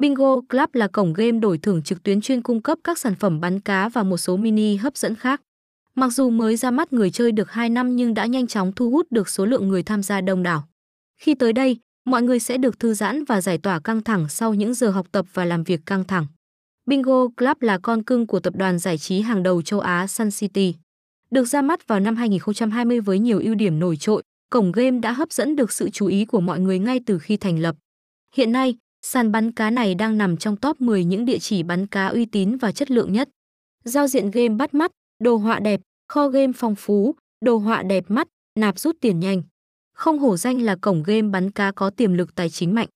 Bingo Club là cổng game đổi thưởng trực tuyến chuyên cung cấp các sản phẩm bắn cá và một số mini hấp dẫn khác. Mặc dù mới ra mắt người chơi được 2 năm nhưng đã nhanh chóng thu hút được số lượng người tham gia đông đảo. Khi tới đây, mọi người sẽ được thư giãn và giải tỏa căng thẳng sau những giờ học tập và làm việc căng thẳng. Bingo Club là con cưng của tập đoàn giải trí hàng đầu châu Á Sun City. Được ra mắt vào năm 2020 với nhiều ưu điểm nổi trội, cổng game đã hấp dẫn được sự chú ý của mọi người ngay từ khi thành lập. Hiện nay, sàn bắn cá này đang nằm trong top 10 những địa chỉ bắn cá uy tín và chất lượng nhất. Giao diện game bắt mắt, đồ họa đẹp, kho game phong phú, đồ họa đẹp mắt, nạp rút tiền nhanh. Không hổ danh là cổng game bắn cá có tiềm lực tài chính mạnh.